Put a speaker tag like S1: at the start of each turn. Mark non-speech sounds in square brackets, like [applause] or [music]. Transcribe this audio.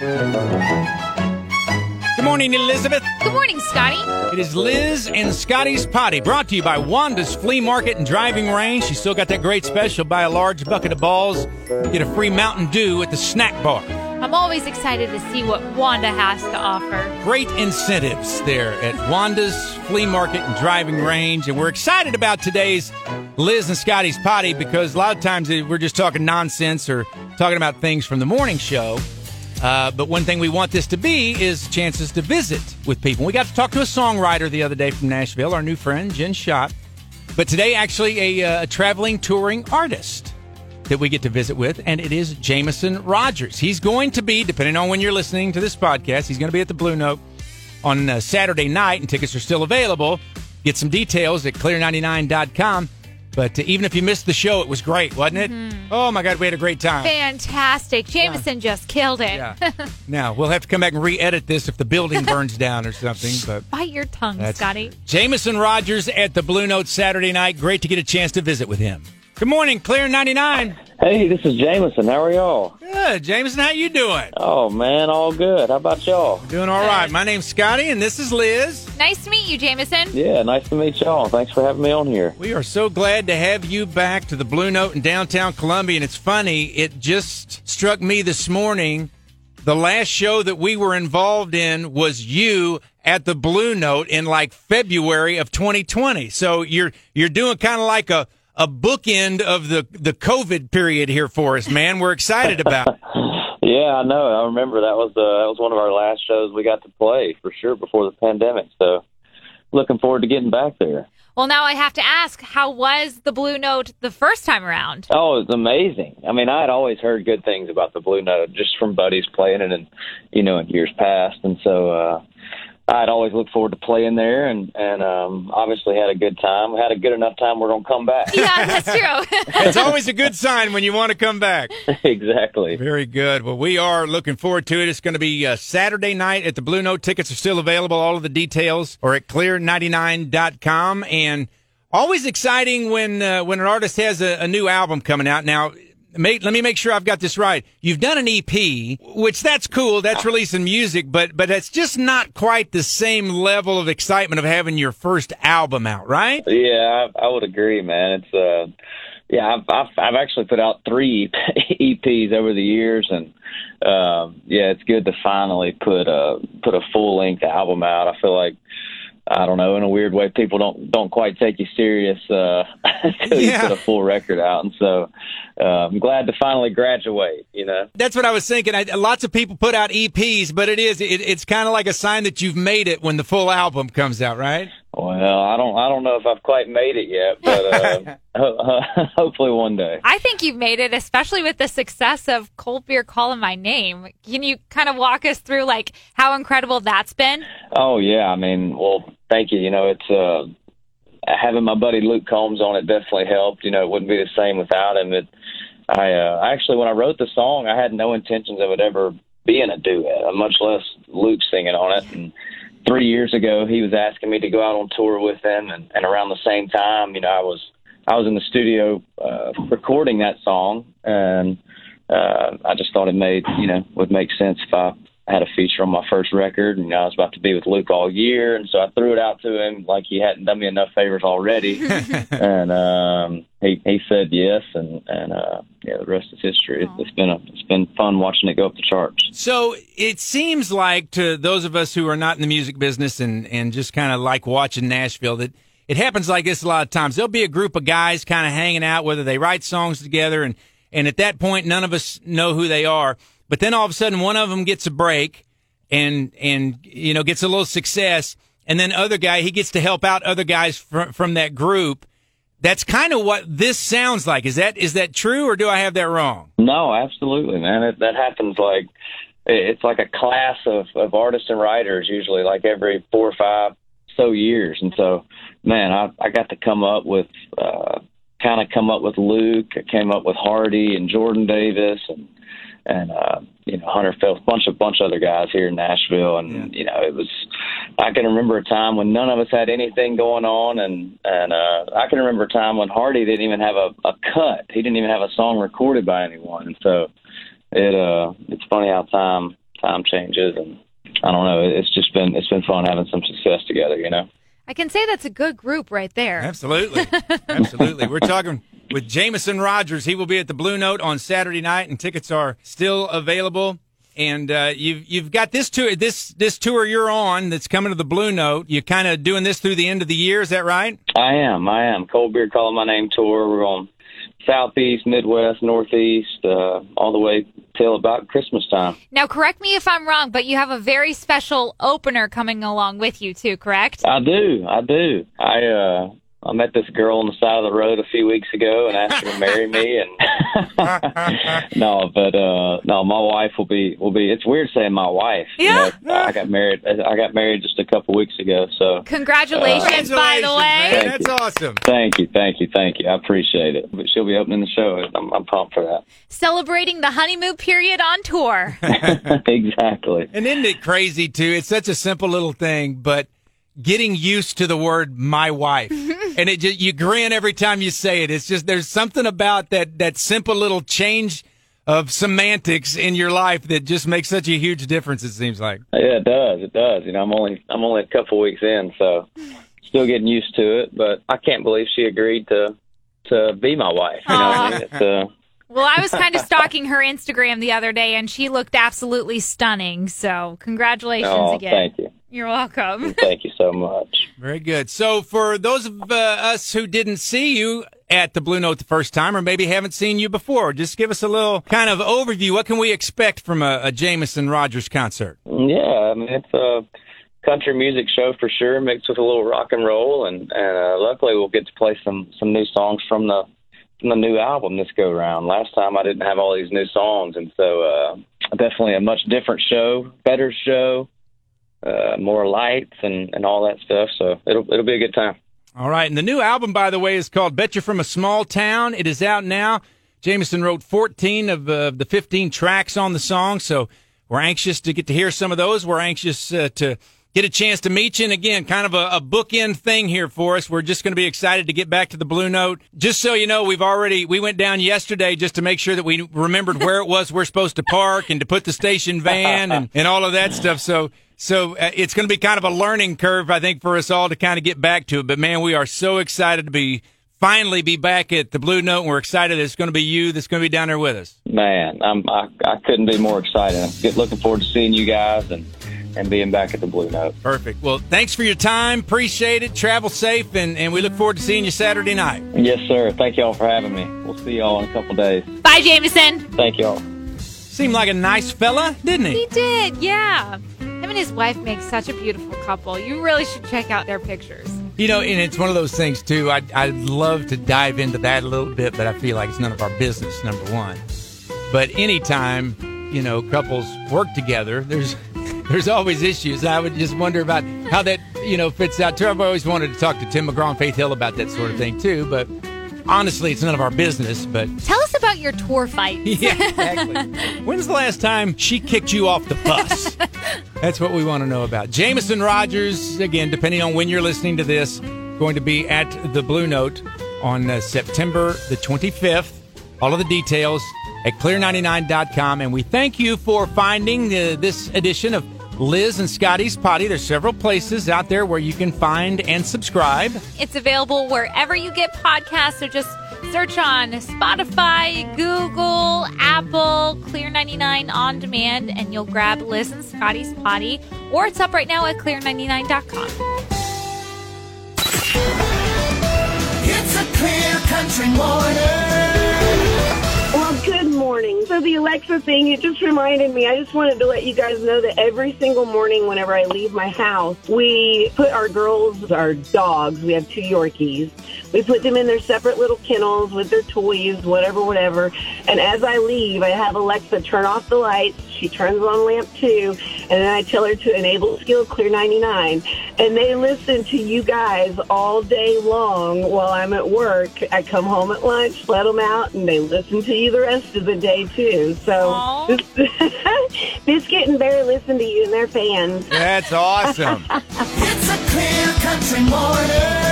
S1: Good morning, Elizabeth.
S2: Good morning, Scotty.
S1: It is Liz and Scotty's Potty, brought to you by Wanda's Flea Market and Driving Range. She's still got that great special. Buy a large bucket of balls, get a free Mountain Dew at the snack bar.
S2: I'm always excited to see what Wanda has to offer.
S1: Great incentives there at Wanda's Flea Market and Driving Range. And we're excited about today's Liz and Scotty's Potty because a lot of times we're just talking nonsense or talking about things from the morning show. Uh, but one thing we want this to be is chances to visit with people. We got to talk to a songwriter the other day from Nashville, our new friend, Jen Schott. But today, actually, a, uh, a traveling touring artist that we get to visit with, and it is Jameson Rogers. He's going to be, depending on when you're listening to this podcast, he's going to be at the Blue Note on uh, Saturday night, and tickets are still available. Get some details at clear99.com. But uh, even if you missed the show, it was great, wasn't it? Mm-hmm. Oh my God, we had a great time.
S2: Fantastic. Jameson yeah. just killed it.
S1: Yeah. [laughs] now, we'll have to come back and re edit this if the building [laughs] burns down or something. But
S2: Bite your tongue, Scotty.
S1: Jameson Rogers at the Blue Note Saturday night. Great to get a chance to visit with him. Good morning, Clear 99.
S3: Hey, this is Jameson. How are y'all?
S1: Good, Jameson. How you doing?
S3: Oh man, all good. How about y'all?
S1: Doing all right. My name's Scotty, and this is Liz.
S2: Nice to meet you, Jameson.
S3: Yeah, nice to meet y'all. Thanks for having me on here.
S1: We are so glad to have you back to the Blue Note in downtown Columbia. And it's funny, it just struck me this morning. The last show that we were involved in was you at the Blue Note in like February of 2020. So you're you're doing kind of like a a bookend of the the COVID period here for us, man. We're excited about. It. [laughs]
S3: yeah, I know. I remember that was uh, that was one of our last shows we got to play for sure before the pandemic. So, looking forward to getting back there.
S2: Well, now I have to ask, how was the Blue Note the first time around?
S3: Oh, it was amazing. I mean, I had always heard good things about the Blue Note just from buddies playing it, and you know, in years past, and so. uh I'd always look forward to playing there, and and um, obviously had a good time. We had a good enough time. We're gonna come back.
S2: Yeah, that's true. [laughs]
S1: it's always a good sign when you want to come back.
S3: exactly.
S1: Very good. Well, we are looking forward to it. It's going to be uh, Saturday night at the Blue Note. Tickets are still available. All of the details are at clear99.com. And always exciting when uh, when an artist has a, a new album coming out. Now, let me make sure I've got this right. You've done an EP, which that's cool. That's releasing music, but but it's just not quite the same level of excitement of having your first album out, right?
S3: Yeah, I, I would agree, man. It's uh, yeah, I've, I've I've actually put out three [laughs] EPs over the years, and um, yeah, it's good to finally put a put a full length album out. I feel like I don't know, in a weird way, people don't don't quite take you serious uh, [laughs] until yeah. you put a full record out, and so uh, I'm glad to finally graduate. You know,
S1: that's what I was thinking. I, lots of people put out EPs, but it is it, it's kind of like a sign that you've made it when the full album comes out, right?
S3: Well, I don't I don't know if I've quite made it yet, but uh, [laughs] [laughs] hopefully one day.
S2: I think you've made it, especially with the success of Cold Beer calling my name. Can you kind of walk us through like how incredible that's been?
S3: Oh yeah, I mean, well, thank you. You know, it's uh having my buddy Luke Combs on it definitely helped. You know, it wouldn't be the same without him. It I uh, actually when I wrote the song, I had no intentions of it ever being a duet, much less Luke singing on it and three years ago, he was asking me to go out on tour with him, and, and around the same time, you know, I was I was in the studio uh, recording that song, and uh, I just thought it made you know would make sense if I had a feature on my first record, and you know, I was about to be with Luke all year, and so I threw it out to him like he hadn't done me enough favors already, [laughs] and um, he he said yes, and and uh, yeah, the rest is history. It's been a it's been fun watching it go up the charts.
S1: So it seems like to those of us who are not in the music business and and just kind of like watching Nashville that. It happens like this a lot of times. There'll be a group of guys kind of hanging out, whether they write songs together, and and at that point, none of us know who they are but then all of a sudden, one of them gets a break and and you know gets a little success, and then other guy he gets to help out other guys from that group. That's kind of what this sounds like. Is that is that true, or do I have that wrong?
S3: No, absolutely, man. It, that happens like it's like a class of of artists and writers usually, like every four or five so years. And so, man, I I got to come up with. uh kind of come up with Luke. I came up with Hardy and Jordan Davis and and uh, you know Hunter Phelps, bunch of bunch of other guys here in Nashville, and yeah. you know it was. I can remember a time when none of us had anything going on, and and uh, I can remember a time when Hardy didn't even have a, a cut. He didn't even have a song recorded by anyone, and so it uh it's funny how time time changes, and I don't know. It's just been it's been fun having some success together. You know.
S2: I can say that's a good group right there.
S1: Absolutely. [laughs] Absolutely. We're talking with Jameson Rogers. He will be at the Blue Note on Saturday night, and tickets are still available. And uh, you've you've got this tour this this tour you're on that's coming to the Blue Note. You're kind of doing this through the end of the year. Is that right?
S3: I am. I am. Cold beer calling my name tour. We're going southeast, midwest, northeast, uh, all the way till about Christmas time.
S2: Now, correct me if I'm wrong, but you have a very special opener coming along with you too, correct?
S3: I do. I do. I uh, I met this girl on the side of the road a few weeks ago and asked her to marry me. And [laughs] no, but uh, no, my wife will be will be. It's weird saying my wife.
S2: Yeah.
S3: You know, I got married. I got married just a couple weeks ago. So
S2: Congratulations, by the way.
S1: man. That's awesome.
S3: thank you, thank you, thank you. I appreciate it. But she'll be opening the show. I'm, I'm pumped for that.
S2: Celebrating the honeymoon period on tour. [laughs] [laughs]
S3: exactly.
S1: And isn't it crazy too? It's such a simple little thing, but getting used to the word "my wife," [laughs] and it just you grin every time you say it. It's just there's something about that that simple little change of semantics in your life that just makes such a huge difference. It seems like.
S3: Yeah, it does. It does. You know, I'm only I'm only a couple weeks in, so still getting used to it. But I can't believe she agreed to to be my wife. You know what I mean? It's, uh,
S2: well, I was kind of stalking her Instagram the other day, and she looked absolutely stunning. So, congratulations
S3: oh,
S2: again.
S3: thank you,
S2: You're welcome. [laughs]
S3: thank you so much.
S1: Very good. So, for those of uh, us who didn't see you at the Blue Note the first time, or maybe haven't seen you before, just give us a little kind of overview. What can we expect from a, a Jameson Rogers concert?
S3: Yeah, I mean it's a country music show for sure, mixed with a little rock and roll, and and uh, luckily we'll get to play some some new songs from the from the new album this go round. Last time I didn't have all these new songs, and so uh, definitely a much different show, better show, uh, more lights and and all that stuff. So it'll it'll be a good time.
S1: All right. And the new album, by the way, is called Bet You're From a Small Town. It is out now. Jameson wrote 14 of uh, the 15 tracks on the song. So we're anxious to get to hear some of those. We're anxious uh, to get a chance to meet you. And again, kind of a, a bookend thing here for us. We're just going to be excited to get back to the Blue Note. Just so you know, we've already, we went down yesterday just to make sure that we remembered where it was we're supposed to park and to put the station van and, and all of that stuff. So, so uh, it's going to be kind of a learning curve, I think, for us all to kind of get back to it. But man, we are so excited to be finally be back at the Blue Note. And we're excited it's going to be you that's going to be down there with us.
S3: Man, I'm I, I couldn't be more excited. I'm get, looking forward to seeing you guys and and being back at the Blue Note.
S1: Perfect. Well, thanks for your time. Appreciate it. Travel safe, and, and we look forward to seeing you Saturday night.
S3: Yes, sir. Thank y'all for having me. We'll see y'all in a couple days.
S2: Bye, Jameson.
S3: Thank y'all.
S1: Seemed like a nice fella, didn't he?
S2: He did, yeah. Him and his wife make such a beautiful couple. You really should check out their pictures.
S1: You know, and it's one of those things too. I'd, I'd love to dive into that a little bit, but I feel like it's none of our business. Number one, but anytime you know couples work together, there's [laughs] there's always issues. I would just wonder about how that you know fits out too. I've always wanted to talk to Tim McGraw and Faith Hill about that sort of thing too, but honestly, it's none of our business. But
S2: Tell us about your tour fight. [laughs]
S1: yeah, exactly. [laughs] When's the last time she kicked you off the bus? That's what we want to know about. Jameson Rogers, again, depending on when you're listening to this, going to be at the Blue Note on uh, September the 25th. All of the details at clear99.com. And we thank you for finding uh, this edition of Liz and Scotty's Potty. There's several places out there where you can find and subscribe.
S2: It's available wherever you get podcasts, so just search on Spotify, Google, Apple, Clear 99 on demand, and you'll grab Liz and Scotty's Potty, or it's up right now at clear99.com.
S4: It's a clear country
S5: morning. So the Alexa thing, it just reminded me. I just wanted to let you guys know that every single morning whenever I leave my house, we put our girls, our dogs, we have two Yorkies. We put them in their separate little kennels with their toys, whatever, whatever. And as I leave, I have Alexa turn off the lights. She turns on lamp two, and then I tell her to enable skill clear 99. And they listen to you guys all day long while I'm at work. I come home at lunch, let them out, and they listen to you the rest of the day too. So
S2: Aw. [laughs]
S5: Biscuit and Bear listen to you, and they're fans.
S1: That's awesome. [laughs]
S4: It's a clear country morning. Clear 99.